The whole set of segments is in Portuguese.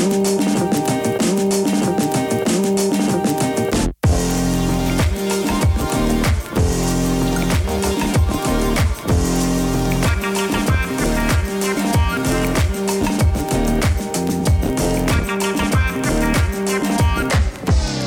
Música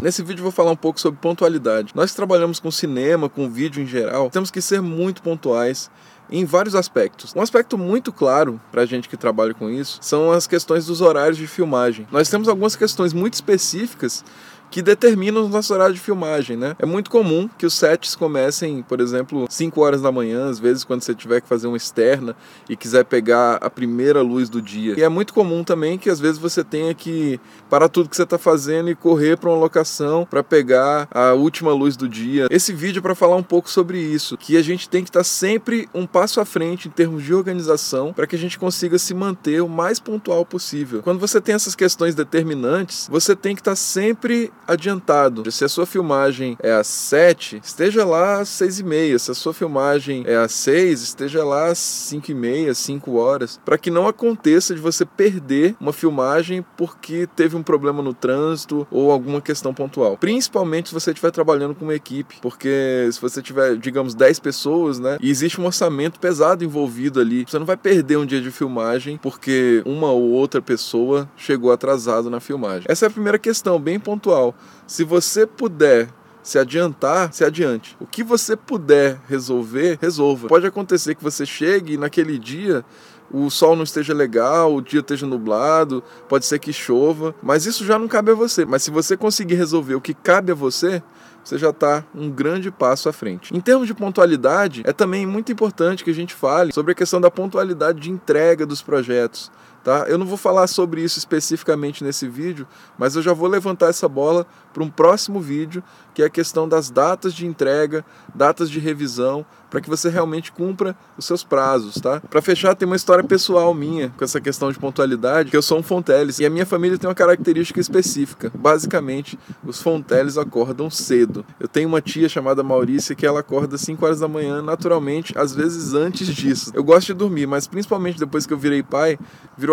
Nesse vídeo vou falar um pouco sobre pontualidade. Nós trabalhamos com cinema, com vídeo em geral, temos que ser muito pontuais em vários aspectos. Um aspecto muito claro para a gente que trabalha com isso são as questões dos horários de filmagem. Nós temos algumas questões muito específicas que determinam o nosso horário de filmagem, né? É muito comum que os sets comecem, por exemplo, 5 horas da manhã, às vezes quando você tiver que fazer uma externa e quiser pegar a primeira luz do dia. E é muito comum também que às vezes você tenha que parar tudo que você está fazendo e correr para uma locação para pegar a última luz do dia. Esse vídeo é para falar um pouco sobre isso, que a gente tem que estar tá sempre um passo à frente em termos de organização para que a gente consiga se manter o mais pontual possível. Quando você tem essas questões determinantes, você tem que estar tá sempre adiantado. Se a sua filmagem é às 7, esteja lá às 6 e meia. Se a sua filmagem é às 6, esteja lá às 5 e meia, 5 horas, para que não aconteça de você perder uma filmagem porque teve um problema no trânsito ou alguma questão pontual. Principalmente se você estiver trabalhando com uma equipe, porque se você tiver, digamos, 10 pessoas, né, e existe um orçamento pesado envolvido ali, você não vai perder um dia de filmagem porque uma ou outra pessoa chegou atrasado na filmagem. Essa é a primeira questão, bem pontual. Se você puder se adiantar, se adiante. O que você puder resolver, resolva. Pode acontecer que você chegue e naquele dia o sol não esteja legal, o dia esteja nublado, pode ser que chova, mas isso já não cabe a você. Mas se você conseguir resolver o que cabe a você, você já está um grande passo à frente. Em termos de pontualidade, é também muito importante que a gente fale sobre a questão da pontualidade de entrega dos projetos. Tá? Eu não vou falar sobre isso especificamente nesse vídeo, mas eu já vou levantar essa bola para um próximo vídeo, que é a questão das datas de entrega, datas de revisão, para que você realmente cumpra os seus prazos, tá? Para fechar, tem uma história pessoal minha com essa questão de pontualidade, que eu sou um Fonteles e a minha família tem uma característica específica. Basicamente, os Fonteles acordam cedo. Eu tenho uma tia chamada Maurícia que ela acorda às 5 horas da manhã, naturalmente, às vezes antes disso. Eu gosto de dormir, mas principalmente depois que eu virei pai,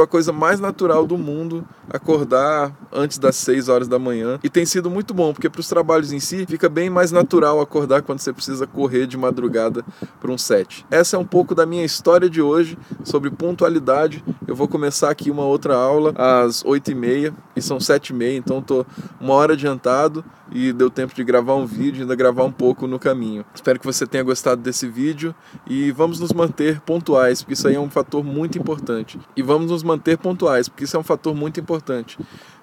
virou a coisa mais natural do mundo acordar antes das 6 horas da manhã e tem sido muito bom, porque para os trabalhos em si fica bem mais natural acordar quando você precisa correr de madrugada para um set. Essa é um pouco da minha história de hoje sobre pontualidade. Eu vou começar aqui uma outra aula às 8h30 e são 7h30, então estou uma hora adiantado e deu tempo de gravar um vídeo e ainda gravar um pouco no caminho. Espero que você tenha gostado desse vídeo e vamos nos manter pontuais, porque isso aí é um fator muito importante. E vamos nos manter pontuais, porque isso é um fator muito importante.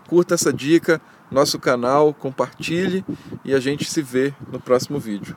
Curta essa dica, nosso canal, compartilhe e a gente se vê no próximo vídeo.